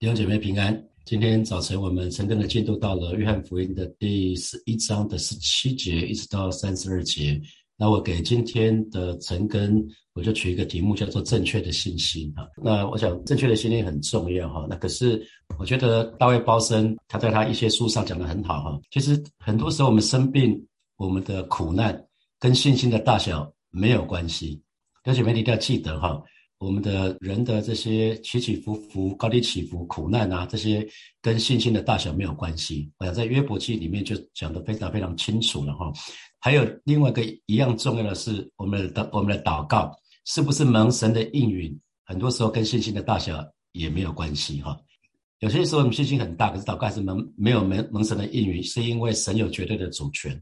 弟兄姐妹平安。今天早晨我们晨更的进度到了约翰福音的第十一章的十七节，一直到三十二节。那我给今天的晨更，我就取一个题目叫做“正确的信心”哈。那我想正确的信心很重要哈。那可是我觉得大卫包森他在他一些书上讲的很好哈。其实很多时候我们生病，我们的苦难跟信心的大小没有关系。弟兄姐妹一定要记得哈。我们的人的这些起起伏伏、高低起伏、苦难啊，这些跟信心的大小没有关系。我想在约伯记里面就讲得非常非常清楚了哈。还有另外一个一样重要的是，我们的我们的祷告是不是蒙神的应允，很多时候跟信心的大小也没有关系哈。有些时候我们信心很大，可是祷告还是蒙没有蒙蒙神的应允，是因为神有绝对的主权。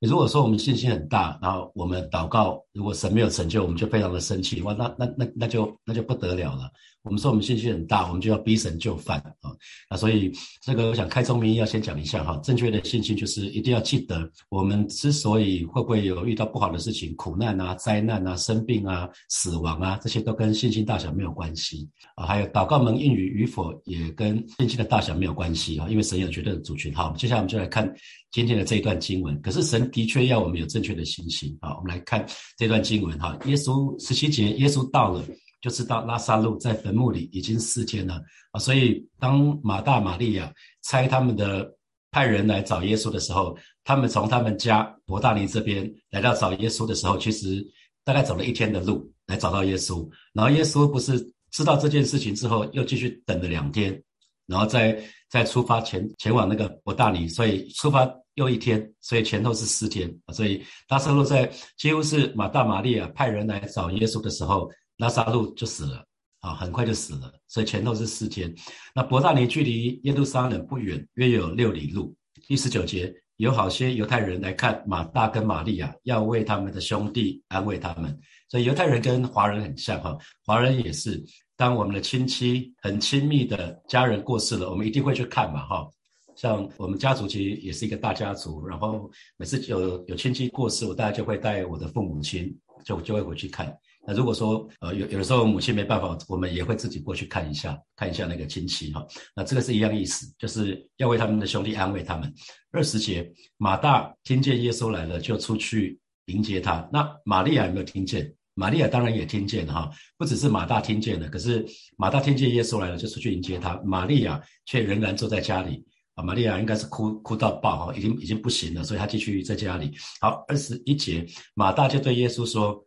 如果说我们信心很大，然后我们祷告，如果神没有成就，我们就非常的生气，哇，那那那那就那就不得了了。我们说我们信心很大，我们就要逼神就范啊！那所以这个我想开宗明义要先讲一下哈，正确的信心就是一定要记得，我们之所以会不会有遇到不好的事情、苦难啊、灾难啊、生病啊、死亡啊，这些都跟信心大小没有关系啊。还有祷告门应允与否也跟信心的大小没有关系啊，因为神有绝对的主权。好，接下来我们就来看今天的这一段经文。可是神的确要我们有正确的信心啊。我们来看这段经文哈，耶稣十七节，耶稣到了。就知道拉萨路在坟墓里已经四天了啊，所以当马大、玛利亚猜他们的派人来找耶稣的时候，他们从他们家伯大尼这边来到找耶稣的时候，其实大概走了一天的路来找到耶稣。然后耶稣不是知道这件事情之后，又继续等了两天，然后再再出发前前往那个伯大尼，所以出发又一天，所以前后是四天。所以拉萨路在几乎是马大、马利亚派人来找耶稣的时候。拉萨路就死了啊，很快就死了，所以前头是四天。那伯大尼距离耶路撒冷不远，约有六里路。第十九节，有好些犹太人来看马大跟玛利亚，要为他们的兄弟安慰他们。所以犹太人跟华人很像哈，华人也是，当我们的亲戚很亲密的家人过世了，我们一定会去看嘛哈。像我们家族其实也是一个大家族，然后每次有有亲戚过世，我大概就会带我的父母亲，就就会回去看。那如果说呃有有的时候母亲没办法，我们也会自己过去看一下，看一下那个亲戚哈。那这个是一样意思，就是要为他们的兄弟安慰他们。二十节，马大听见耶稣来了，就出去迎接他。那玛利亚有没有听见？玛利亚当然也听见了哈，不只是马大听见了，可是马大听见耶稣来了，就出去迎接他。玛利亚却仍然坐在家里啊。玛利亚应该是哭哭到爆哈，已经已经不行了，所以她继续在家里。好，二十一节，马大就对耶稣说。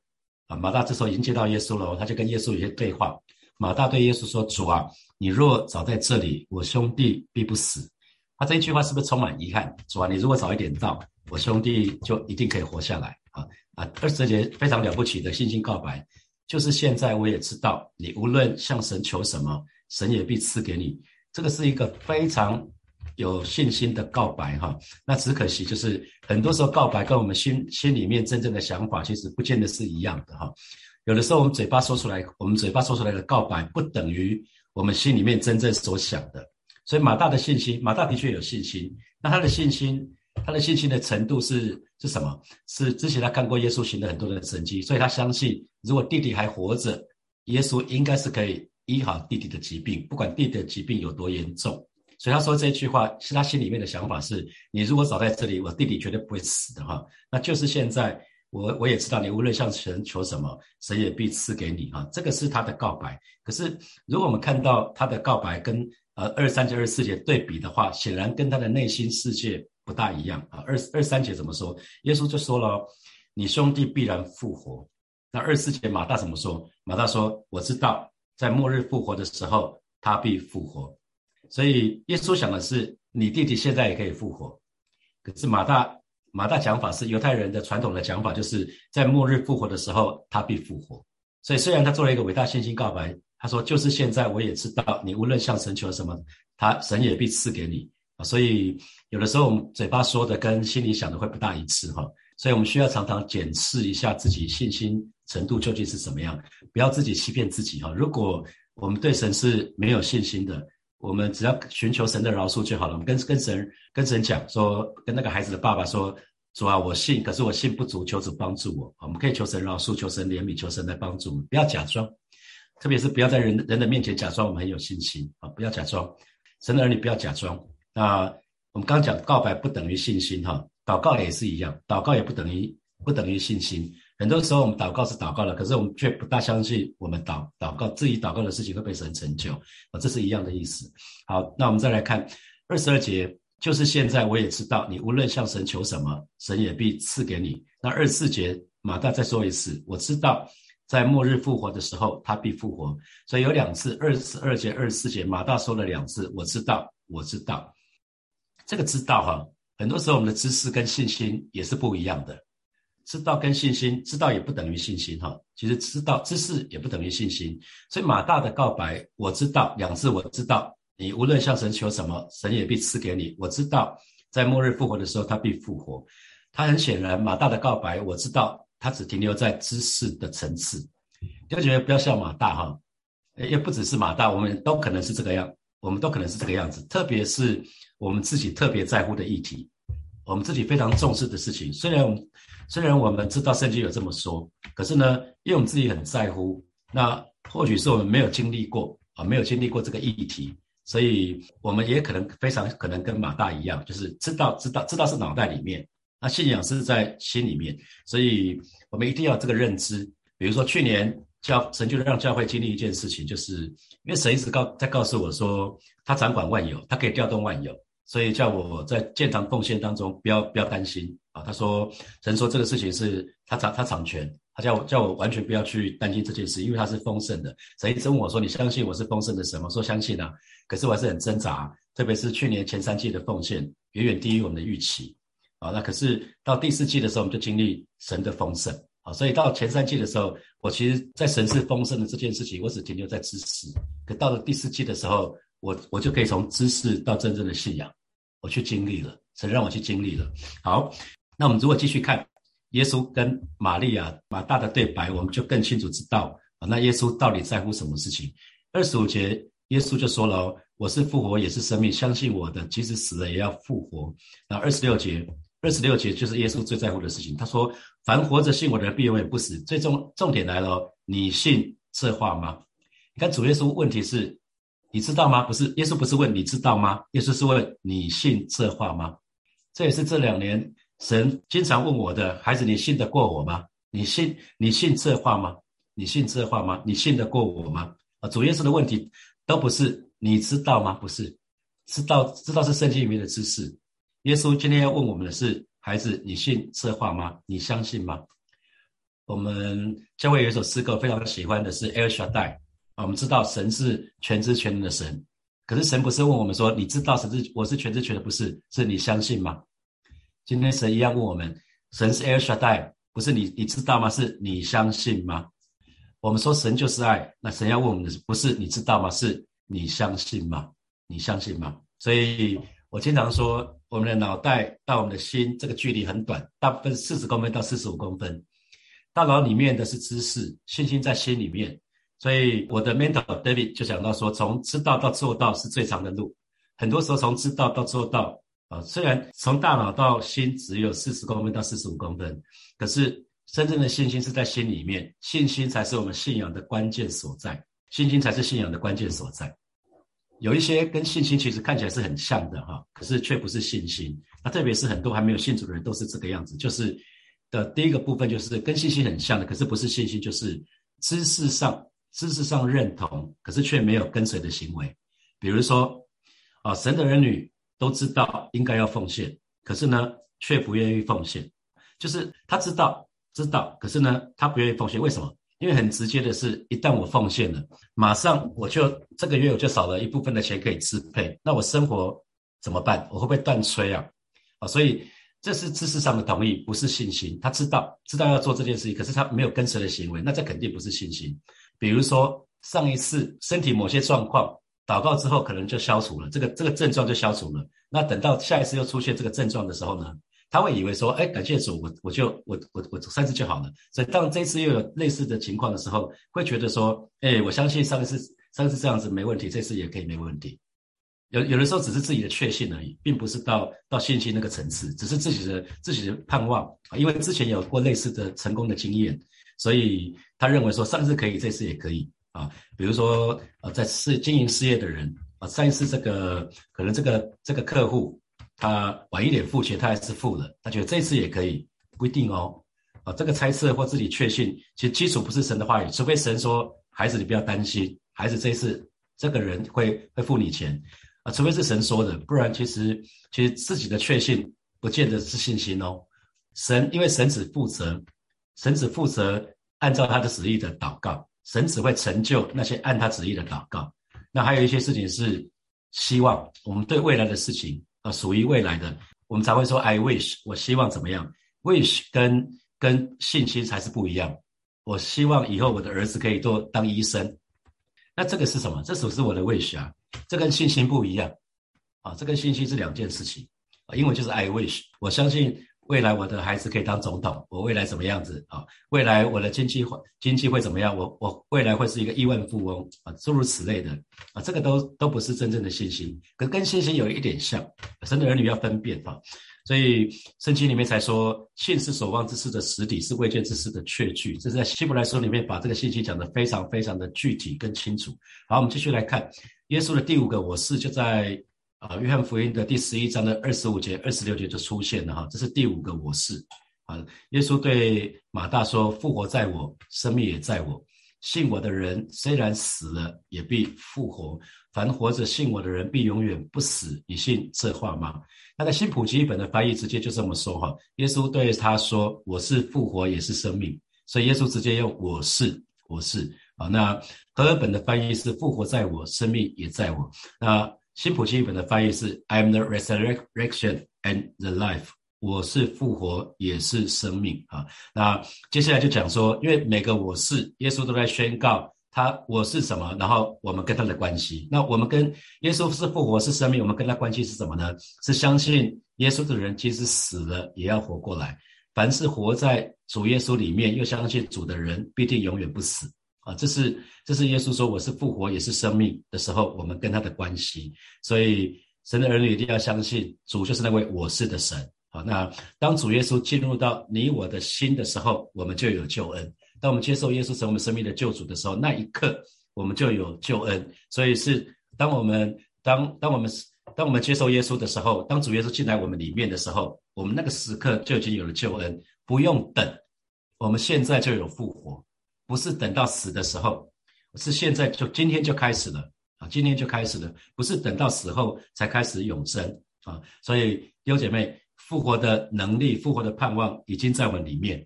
啊马大这时候已经接到耶稣了，他就跟耶稣有些对话。马大对耶稣说：“主啊，你若早在这里，我兄弟必不死。”他这一句话是不是充满遗憾？主啊，你如果早一点到，我兄弟就一定可以活下来。啊啊！二十节非常了不起的信心告白，就是现在我也知道，你无论向神求什么，神也必赐给你。这个是一个非常。有信心的告白哈，那只可惜就是很多时候告白跟我们心心里面真正的想法其实不见得是一样的哈。有的时候我们嘴巴说出来，我们嘴巴说出来的告白不等于我们心里面真正所想的。所以马大的信心，马大的确有信心，那他的信心，他的信心的程度是是什么？是之前他看过耶稣行的很多的神迹，所以他相信如果弟弟还活着，耶稣应该是可以医好弟弟的疾病，不管弟弟的疾病有多严重。所以他说这句话是他心里面的想法是：你如果早在这里，我弟弟绝对不会死的哈。那就是现在，我我也知道你无论向神求什么，神也必赐给你哈。这个是他的告白。可是如果我们看到他的告白跟呃二三节、二四节对比的话，显然跟他的内心世界不大一样啊。二二三节怎么说？耶稣就说了：你兄弟必然复活。那二四节马大怎么说？马大说：我知道在末日复活的时候，他必复活。所以耶稣想的是，你弟弟现在也可以复活。可是马大马大讲法是犹太人的传统的讲法，就是在末日复活的时候，他必复活。所以虽然他做了一个伟大信心告白，他说就是现在我也知道，你无论向神求什么，他神也必赐给你啊。所以有的时候我们嘴巴说的跟心里想的会不大一致哈。所以我们需要常常检视一下自己信心程度究竟是怎么样，不要自己欺骗自己哈。如果我们对神是没有信心的，我们只要寻求神的饶恕就好了。我们跟跟神跟神讲说，跟那个孩子的爸爸说：“主啊，我信，可是我信不足，求主帮助我。”我们可以求神饶恕，求神怜悯，求神来帮助我们。不要假装，特别是不要在人人的面前假装我们很有信心啊！不要假装，神的儿女不要假装。那我们刚讲告白不等于信心哈，祷告也是一样，祷告也不等于不等于信心。很多时候我们祷告是祷告了，可是我们却不大相信我们祷祷告自己祷告的事情会被神成就啊，这是一样的意思。好，那我们再来看二十二节，就是现在我也知道，你无论向神求什么，神也必赐给你。那二十四节马大再说一次，我知道。在末日复活的时候，他必复活。所以有两次，二十二节、二十四节，马大说了两次：“我知道，我知道。”这个知道哈，很多时候我们的知识跟信心也是不一样的。知道跟信心，知道也不等于信心哈。其实知道知识也不等于信心。所以马大的告白：“我知道。”两次，我知道。你无论向神求什么，神也必赐给你。我知道，在末日复活的时候，他必复活。他很显然，马大的告白：“我知道。”他只停留在知识的层次，就觉得不要像马大哈，也不只是马大，我们都可能是这个样，我们都可能是这个样子。特别是我们自己特别在乎的议题，我们自己非常重视的事情。虽然我们虽然我们知道圣经有这么说，可是呢，因为我们自己很在乎，那或许是我们没有经历过啊，没有经历过这个议题，所以我们也可能非常可能跟马大一样，就是知道知道知道是脑袋里面。那信仰是在心里面，所以我们一定要这个认知。比如说去年教神就让教会经历一件事情，就是因为神一直告在告诉我说，他掌管万有，他可以调动万有，所以叫我在建堂奉献当中不要不要担心啊。他说神说这个事情是他掌他掌权，他叫我叫我完全不要去担心这件事，因为他是丰盛的。神一直问我说你相信我是丰盛的神吗？说相信啊，可是我还是很挣扎，特别是去年前三季的奉献远远低于我们的预期。啊，那可是到第四季的时候，我们就经历神的丰盛啊，所以到前三季的时候，我其实，在神是丰盛的这件事情，我只停留在知识。可到了第四季的时候，我我就可以从知识到真正的信仰，我去经历了，神让我去经历了。好，那我们如果继续看耶稣跟玛利亚马大的对白，我们就更清楚知道啊，那耶稣到底在乎什么事情？二十五节，耶稣就说了：“我是复活，也是生命，相信我的，即使死了也要复活。”那二十六节。二十六节就是耶稣最在乎的事情。他说：“凡活着信我的人，必永远不死。”最重重点来了，你信这话吗？你看主耶稣问题是：你知道吗？不是耶稣不是问你知道吗？耶稣是问你信这话吗？这也是这两年神经常问我的孩子：你信得过我吗？你信你信这话吗？你信这话吗？你信得过我吗？啊，主耶稣的问题都不是你知道吗？不是，知道知道是圣经里面的知识。耶稣今天要问我们的是：孩子，你信这话吗？你相信吗？我们教会有一首诗歌非常喜欢的是 El Shaddai，我们知道神是全知全能的神，可是神不是问我们说：你知道神是我是全知全能，不是？是你相信吗？今天神一样问我们：神是 El Shaddai，不是你你知道吗？是你相信吗？我们说神就是爱，那神要问我们的不是你知道吗？是你相信吗？你相信吗？所以。我经常说，我们的脑袋到我们的心这个距离很短，大部分四十公分到四十五公分。大脑里面的是知识，信心在心里面。所以我的 mentor David 就讲到说，从知道到做到是最长的路。很多时候从知道到做到啊，虽然从大脑到心只有四十公分到四十五公分，可是真正的信心是在心里面，信心才是我们信仰的关键所在，信心才是信仰的关键所在。有一些跟信心其实看起来是很像的哈，可是却不是信心。那特别是很多还没有信主的人都是这个样子，就是的第一个部分就是跟信心很像的，可是不是信心，就是知识上知识上认同，可是却没有跟随的行为。比如说啊，神的儿女都知道应该要奉献，可是呢却不愿意奉献，就是他知道知道，可是呢他不愿意奉献，为什么？因为很直接的是，一旦我奉献了，马上我就这个月我就少了一部分的钱可以支配，那我生活怎么办？我会不会断炊啊？啊，所以这是知识上的同意，不是信心。他知道知道要做这件事情，可是他没有跟随的行为，那这肯定不是信心。比如说上一次身体某些状况，祷告之后可能就消除了，这个这个症状就消除了。那等到下一次又出现这个症状的时候呢？他会以为说，哎，感谢主，我我就我我我三次就好了。所以当这次又有类似的情况的时候，会觉得说，哎，我相信上一次上一次这样子没问题，这次也可以没问题。有有的时候只是自己的确信而已，并不是到到信心那个层次，只是自己的自己的盼望。因为之前有过类似的成功的经验，所以他认为说上次可以，这次也可以啊。比如说呃，在事经营事业的人啊，上一次这个可能这个这个客户他晚一点付钱，他还是付了，他觉得这次也可以，不一定哦。啊，这个猜测或自己确信，其实基础不是神的话语，除非神说孩子你不要担心，孩子这一次这个人会会付你钱啊，除非是神说的，不然其实其实自己的确信不见得是信心哦。神因为神只负责，神只负责按照他的旨意的祷告，神只会成就那些按他旨意的祷告。那还有一些事情是希望我们对未来的事情啊，属于未来的，我们才会说 I wish，我希望怎么样？wish 跟跟信心才是不一样。我希望以后我的儿子可以做当医生，那这个是什么？这属是我的 wish 啊，这跟信心不一样啊，这跟信心是两件事情啊。英文就是 I wish，我相信。未来我的孩子可以当总统，我未来怎么样子啊？未来我的经济会经济会怎么样？我我未来会是一个亿万富翁啊，诸如此类的啊，这个都都不是真正的信心，可跟信心有一点像。神的儿女要分辨哈，所以圣经里面才说，信是所望之事的实底，是未见之事的确据。这是在希伯来书里面把这个信息讲得非常非常的具体跟清楚。好，我们继续来看耶稣的第五个我是就在。啊，约翰福音的第十一章的二十五节、二十六节就出现了哈，这是第五个我是啊。耶稣对马大说：“复活在我，生命也在我。信我的人虽然死了，也必复活；凡活着信我的人，必永远不死。你信这话吗？”那个新普及本的翻译直接就这么说哈。耶稣对他说：“我是复活，也是生命。”所以耶稣直接用“我是，我是”啊。那和尔本的翻译是“复活在我，生命也在我”。那新普金本的翻译是 "I'm the resurrection and the life"，我是复活，也是生命啊。那接下来就讲说，因为每个我是耶稣都在宣告他我是什么，然后我们跟他的关系。那我们跟耶稣是复活是生命，我们跟他关系是什么呢？是相信耶稣的人，即使死了也要活过来。凡是活在主耶稣里面，又相信主的人，必定永远不死。这是这是耶稣说我是复活也是生命的时候，我们跟他的关系。所以神的儿女一定要相信主就是那位我是的神。好，那当主耶稣进入到你我的心的时候，我们就有救恩。当我们接受耶稣成为我们生命的救主的时候，那一刻我们就有救恩。所以是当我们当当我们当我们接受耶稣的时候，当主耶稣进来我们里面的时候，我们那个时刻就已经有了救恩，不用等，我们现在就有复活。不是等到死的时候，是现在就今天就开始了啊！今天就开始了，不是等到死后才开始永生啊！所以弟兄姐妹，复活的能力、复活的盼望已经在我们里面，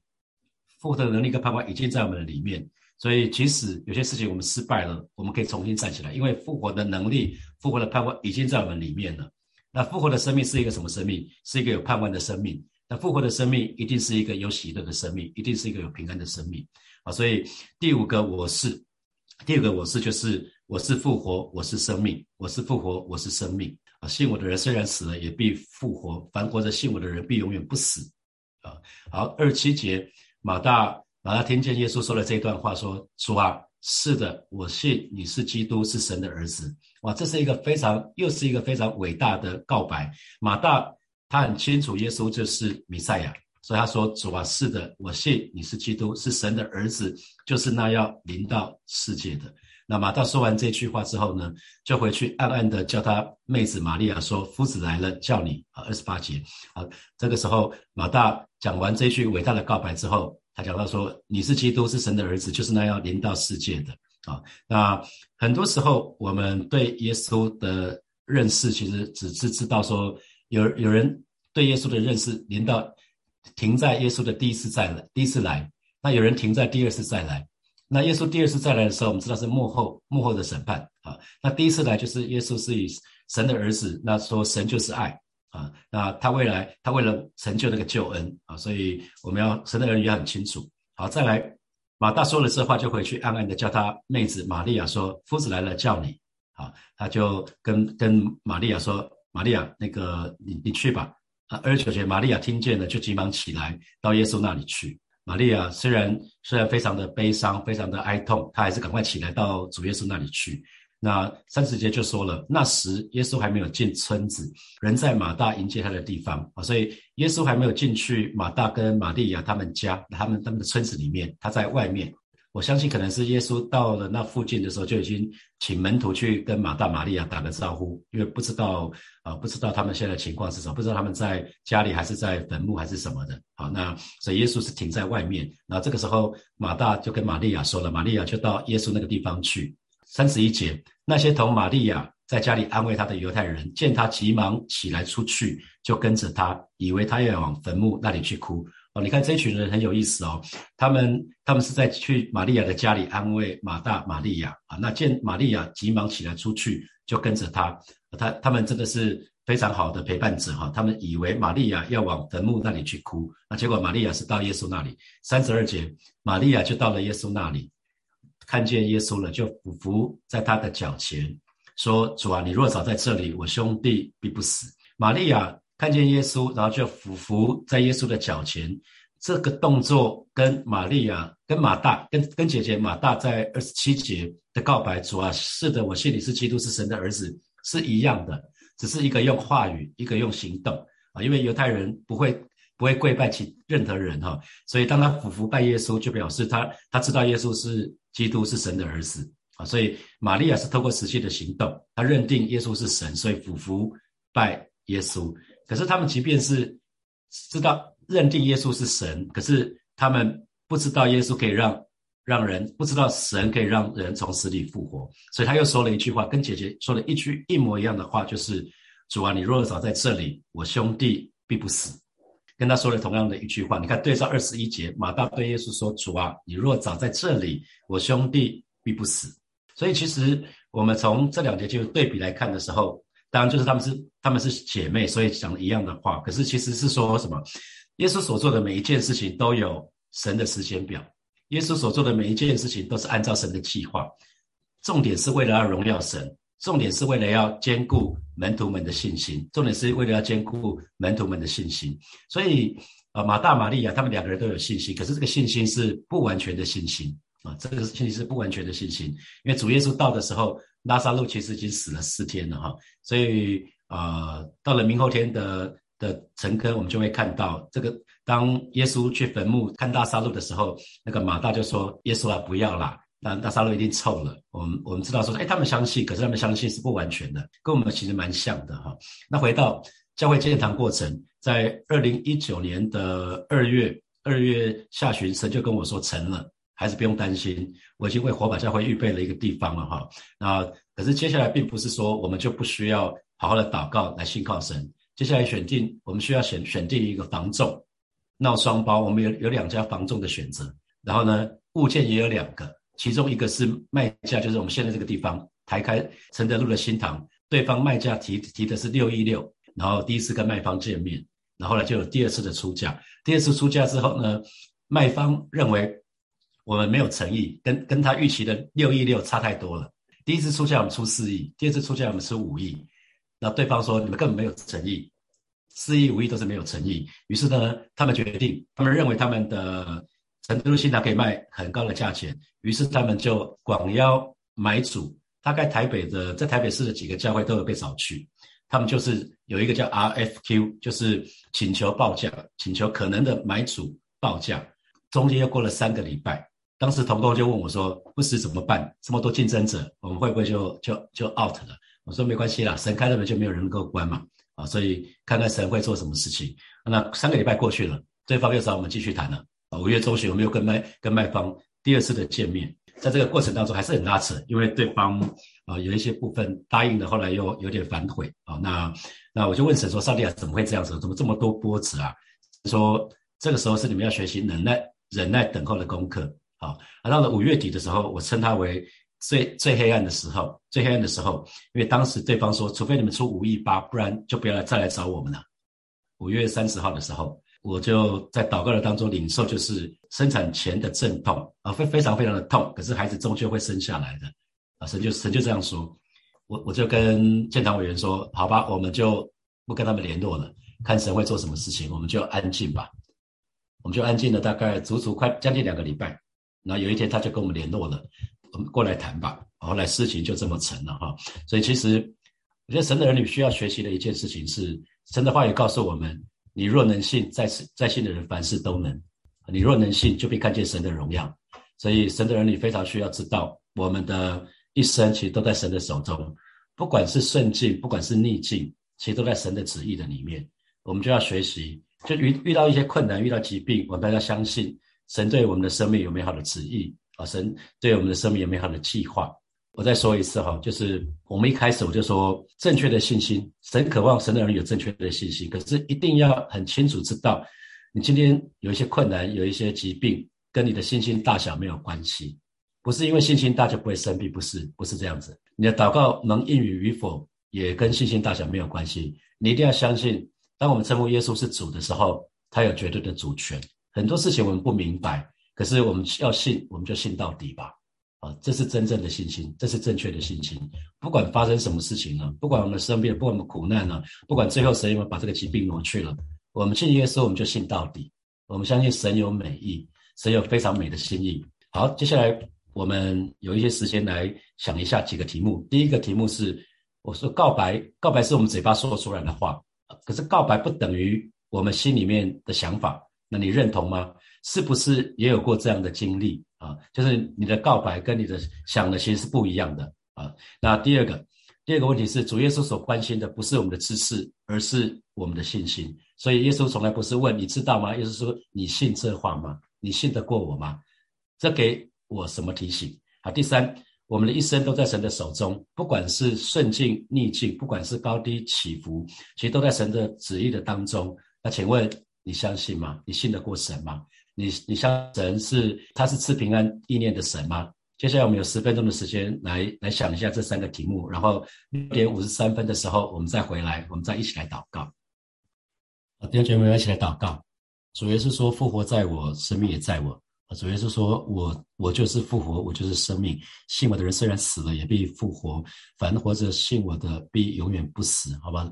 复活的能力跟盼望已经在我们的里面。所以，即使有些事情我们失败了，我们可以重新站起来，因为复活的能力、复活的盼望已经在我们里面了。那复活的生命是一个什么生命？是一个有盼望的生命。那复活的生命一定是一个有喜乐的生命，一定是一个有平安的生命。啊，所以第五个我是，第五个我是就是我是复活，我是生命，我是复活，我是生命。啊，信我的人虽然死了，也必复活；凡活着信我的人，必永远不死。啊，好，二七节，马大马大听见耶稣说了这一段话，说：主啊，是的，我信你是基督，是神的儿子。哇，这是一个非常又是一个非常伟大的告白。马大他很清楚耶稣就是弥赛亚。所以他说：“主啊，是的，我信你是基督，是神的儿子，就是那要临到世界的。”那马大说完这句话之后呢，就回去暗暗的叫他妹子玛利亚说：“夫子来了，叫你。”啊，二十八节。啊，这个时候马大讲完这句伟大的告白之后，他讲到说：“你是基督，是神的儿子，就是那要临到世界的。”啊，那很多时候我们对耶稣的认识，其实只是知道说有有人对耶稣的认识临到。停在耶稣的第一次再来，第一次来，那有人停在第二次再来。那耶稣第二次再来的时候，我们知道是幕后幕后的审判啊。那第一次来就是耶稣是以神的儿子，那说神就是爱啊。那他未来他为了成就那个救恩啊，所以我们要神的儿女要很清楚。好，再来马大说了这话，就回去暗暗的叫他妹子玛利亚说：“夫子来了，叫你。”啊，他就跟跟玛利亚说：“玛利亚，那个你你去吧。”啊，二十九节，玛利亚听见了，就急忙起来到耶稣那里去。玛利亚虽然虽然非常的悲伤，非常的哀痛，她还是赶快起来到主耶稣那里去。那三十节就说了，那时耶稣还没有进村子，人在马大迎接他的地方啊，所以耶稣还没有进去马大跟玛利亚他们家，他们他们的村子里面，他在外面。我相信可能是耶稣到了那附近的时候，就已经请门徒去跟马大、玛利亚打个招呼，因为不知道啊，不知道他们现在情况是什么，不知道他们在家里还是在坟墓还是什么的。好，那所以耶稣是停在外面。然后这个时候，马大就跟玛利亚说了，玛利亚就到耶稣那个地方去。三十一节，那些同玛利亚在家里安慰他的犹太人，见他急忙起来出去，就跟着他，以为他要往坟墓那里去哭。哦，你看这群人很有意思哦，他们他们是在去玛利亚的家里安慰马大、玛利亚啊。那见玛利亚急忙起来出去，就跟着他。他他们真的是非常好的陪伴者哈。他们以为玛利亚要往坟墓那里去哭，那结果玛利亚是到耶稣那里。三十二节，玛利亚就到了耶稣那里，看见耶稣了，就俯伏在他的脚前，说：“主啊，你若早在这里，我兄弟必不死。”玛利亚。看见耶稣，然后就俯伏在耶稣的脚前。这个动作跟玛利亚、跟马大、跟跟姐姐马大在二十七节的告白，主啊，是的，我信你是基督，是神的儿子，是一样的，只是一个用话语，一个用行动啊。因为犹太人不会不会跪拜其任何人哈，所以当他俯伏拜耶稣，就表示他他知道耶稣是基督，是神的儿子啊。所以玛利亚是透过实际的行动，他认定耶稣是神，所以俯伏拜耶稣。可是他们即便是知道认定耶稣是神，可是他们不知道耶稣可以让让人不知道神可以让人从死里复活，所以他又说了一句话，跟姐姐说了一句一模一样的话，就是主啊，你若早在这里，我兄弟必不死。跟他说了同样的一句话，你看对照二十一节，马大对耶稣说：“主啊，你若早在这里，我兄弟必不死。”所以其实我们从这两节就对比来看的时候。当然，就是他们是他们是姐妹，所以讲一样的话。可是其实是说什么？耶稣所做的每一件事情都有神的时间表，耶稣所做的每一件事情都是按照神的计划。重点是为了要荣耀神，重点是为了要兼顾门徒们的信心，重点是为了要兼顾门徒们的信心。所以，呃，马大、玛利亚他们两个人都有信心，可是这个信心是不完全的信心啊，这个信息是不完全的信心，因为主耶稣到的时候。拉萨路其实已经死了四天了哈，所以呃，到了明后天的的晨更，我们就会看到这个。当耶稣去坟墓看拉萨路的时候，那个马大就说：“耶稣啊，不要啦，那拉萨路一定臭了。”我们我们知道说，哎，他们相信，可是他们相信是不完全的，跟我们其实蛮像的哈。那回到教会建堂过程，在二零一九年的二月二月下旬，神就跟我说成了。还是不用担心，我已经为火把教会预备了一个地方了哈。那可是接下来并不是说我们就不需要好好的祷告来信靠神。接下来选定，我们需要选选定一个房仲，闹双包。我们有有两家房仲的选择，然后呢，物件也有两个，其中一个是卖价，就是我们现在这个地方台开承德路的新塘，对方卖价提提的是六一六，然后第一次跟卖方见面，然后呢就有第二次的出价。第二次出价之后呢，卖方认为。我们没有诚意，跟跟他预期的六亿六差太多了。第一次出价我们出四亿，第二次出价我们出五亿，那对方说你们根本没有诚意，四亿五亿都是没有诚意。于是呢，他们决定，他们认为他们的成都新塘可以卖很高的价钱，于是他们就广邀买主，大概台北的在台北市的几个教会都有被找去，他们就是有一个叫 RFQ，就是请求报价，请求可能的买主报价，中间又过了三个礼拜。当时童工就问我说：“不死怎么办？这么多竞争者，我们会不会就就就 out 了？”我说：“没关系啦，神开了门就没有人能够关嘛。啊，所以看看神会做什么事情。那三个礼拜过去了，对方又找我们继续谈了。五月中旬，我们又跟卖跟卖方第二次的见面，在这个过程当中还是很拉扯，因为对方啊有一些部分答应的，后来又有点反悔啊。那那我就问神说：上帝啊，怎么会这样子？怎么这么多波折啊？说这个时候是你们要学习忍耐、忍耐等候的功课。”好，而到了五月底的时候，我称它为最最黑暗的时候，最黑暗的时候，因为当时对方说，除非你们出五亿八，不然就不要来再来找我们了。五月三十号的时候，我就在祷告的当中领受，就是生产前的阵痛啊，非非常非常的痛，可是孩子终究会生下来的啊，神就神就这样说，我我就跟建堂委员说，好吧，我们就不跟他们联络了，看神会做什么事情，我们就安静吧，我们就安静了大概足足快将近两个礼拜。然后有一天他就跟我们联络了，我们过来谈吧。后来事情就这么成了哈。所以其实我觉得神的儿女需要学习的一件事情是，神的话语告诉我们：你若能信，在在信的人凡事都能。你若能信，就必看见神的荣耀。所以神的儿女非常需要知道，我们的一生其实都在神的手中，不管是顺境，不管是逆境，其实都在神的旨意的里面。我们就要学习，就遇遇到一些困难，遇到疾病，我们要相信神对我们的生命有美好的旨意啊，神对我们的生命有美好的计划。我再说一次哈，就是我们一开始我就说正确的信心，神渴望神的人有正确的信心，可是一定要很清楚知道，你今天有一些困难，有一些疾病，跟你的信心大小没有关系，不是因为信心大就不会生病，不是，不是这样子。你的祷告能应允与否，也跟信心大小没有关系。你一定要相信，当我们称呼耶稣是主的时候，他有绝对的主权。很多事情我们不明白，可是我们要信，我们就信到底吧。啊，这是真正的信心，这是正确的信心。不管发生什么事情呢，不管我们生病，不管我们苦难呢，不管最后神有没有把这个疾病挪去了，我们信耶稣，我们就信到底。我们相信神有美意，神有非常美的心意。好，接下来我们有一些时间来想一下几个题目。第一个题目是，我说告白，告白是我们嘴巴说出来的话，可是告白不等于我们心里面的想法。那你认同吗？是不是也有过这样的经历？啊，就是你的告白跟你的想的其实是不一样的啊。那第二个，第二个问题是，主耶稣所关心的不是我们的知识，而是我们的信心。所以耶稣从来不是问你知道吗？耶稣说你信这话吗？你信得过我吗？这给我什么提醒？好，第三，我们的一生都在神的手中，不管是顺境逆境，不管是高低起伏，其实都在神的旨意的当中。那请问你相信吗？你信得过神吗？你你相神是他是赐平安意念的神吗？接下来我们有十分钟的时间来来想一下这三个题目，然后六点五十三分的时候我们再回来，我们再一起来祷告。啊，弟兄姐妹们一起来祷告。主耶稣说：“复活在我，生命也在我。”，主耶稣说：“我我就是复活，我就是生命。信我的人虽然死了，也必复活；凡活着信我的，必永远不死。”好吧。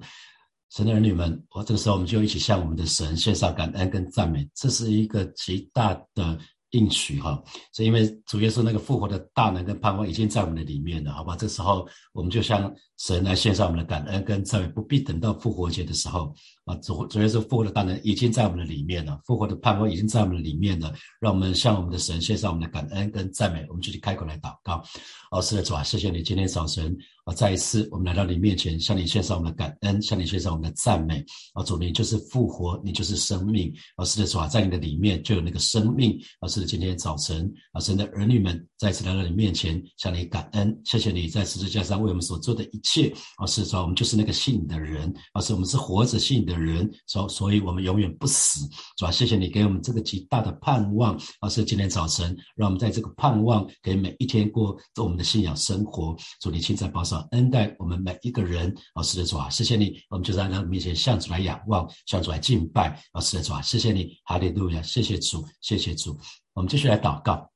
神的儿女们，我这个时候我们就一起向我们的神献上感恩跟赞美，这是一个极大的。应许哈，所以因为主耶稣那个复活的大能跟盼望已经在我们的里面了，好吧？这时候我们就向神来献上我们的感恩跟赞美，不必等到复活节的时候啊。主主耶稣复活的大能已经在我们的里面了，复活的盼望已经在我们的里面了。让我们向我们的神献上我们的感恩跟赞美，我们就去开口来祷告。哦，是的，主啊，谢谢你今天早晨啊，再一次我们来到你面前，向你献上我们的感恩，向你献上我们的赞美。啊，主你就是复活，你就是生命。啊，是的，主啊，在你的里面就有那个生命。啊，是。今天早晨啊，神的儿女们再次来到你面前，向你感恩，谢谢你在十字架上为我们所做的一切啊！是说我们就是那个信的人啊，是我们是活着信的的人，所所以我们永远不死，主要谢谢你给我们这个极大的盼望啊！是今天早晨，让我们在这个盼望给每一天过我们的信仰生活，主你亲自保守恩待我们每一个人啊！是的，主啊，谢谢你，我们就在他面前向主来仰望，向主来敬拜啊！是的，主啊，谢谢你，哈利路亚，谢谢主，谢谢主。我们继续来祷告，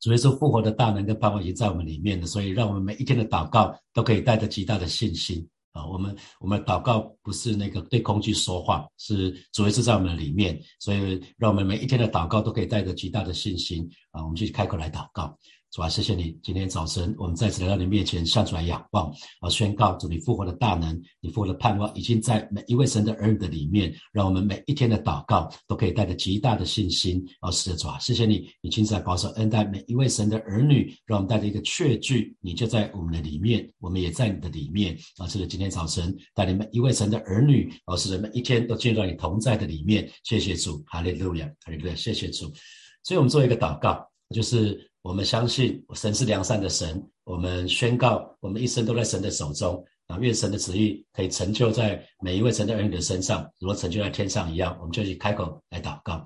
主耶稣复活的大能跟盼望已经在我们里面了，所以让我们每一天的祷告都可以带着极大的信心啊！我们我们祷告不是那个对空气说话，是主耶稣在我们里面，所以让我们每一天的祷告都可以带着极大的信心啊！我们就开口来祷告。主啊，谢谢你！今天早晨，我们再次来到你面前，向主来仰望，啊，宣告主你复活的大能，你复活的盼望，已经在每一位神的儿女的里面，让我们每一天的祷告都可以带着极大的信心。啊，是的，主啊，谢谢你！你亲自来保守恩待每一位神的儿女，让我们带着一个确据，你就在我们的里面，我们也在你的里面。啊，是的，今天早晨带领每一位神的儿女，啊，是的，每一天都进入到你同在的里面。谢谢主，哈利路亚，哈利路亚，谢谢主。所以我们做一个祷告，就是。我们相信神是良善的神，我们宣告我们一生都在神的手中啊！愿神的旨意可以成就在每一位神的儿女的身上，如果成就在天上一样，我们就去开口来祷告。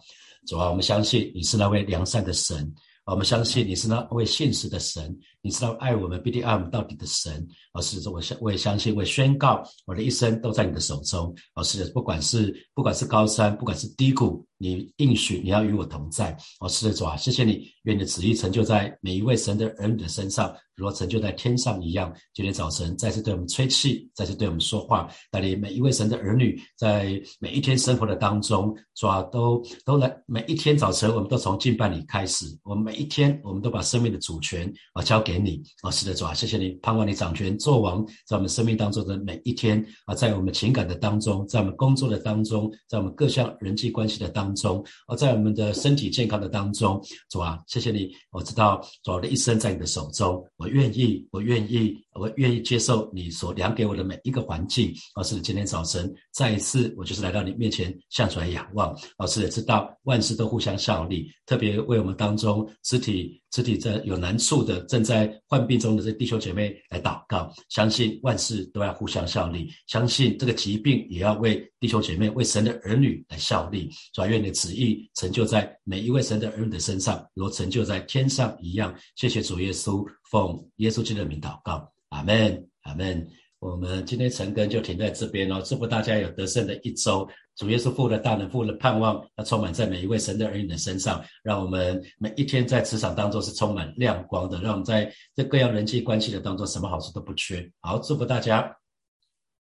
主啊，我们相信你是那位良善的神，我们相信你是那位信实的神。你知道爱我们必定爱我们到底的神，而是我相我也相信，我宣告我的一生都在你的手中，而是不管是不管是高山，不管是低谷，你应许你要与我同在，而是的主啊，谢谢你，愿你的旨意成就在每一位神的儿女的身上，如成就在天上一样。今天早晨再次对我们吹气，再次对我们说话，带领每一位神的儿女在每一天生活的当中，主啊，都都来每一天早晨，我们都从敬拜你开始，我们每一天我们都把生命的主权啊交给。你啊，是的主啊，谢谢你，盼望你掌权做王，在我们生命当中的每一天啊，在我们情感的当中，在我们工作的当中，在我们各项人际关系的当中中，而在我们的身体健康的当中，主啊，谢谢你，我知道主我的一生在你的手中，我愿意，我愿意，我愿意接受你所量给我的每一个环境。老师，今天早晨再一次，我就是来到你面前，向出来仰望。老师也知道万事都互相效力，特别为我们当中肢体肢体在有难处的、正在患病中的这弟兄姐妹来祷告，相信万事都要互相效力，相信这个疾病也要为弟兄姐妹、为神的儿女来效力。转愿你的旨意成就在每一位神的儿女的身上，如成就在天上一样。谢谢主耶稣，奉耶稣基督的名祷告，阿门，阿门。我们今天晨更就停在这边哦，祝福大家有得胜的一周。主耶稣父的大能、父的盼望，要充满在每一位神的儿女的身上，让我们每一天在职场当中是充满亮光的，让我们在这各样人际关系的当中，什么好处都不缺。好，祝福大家。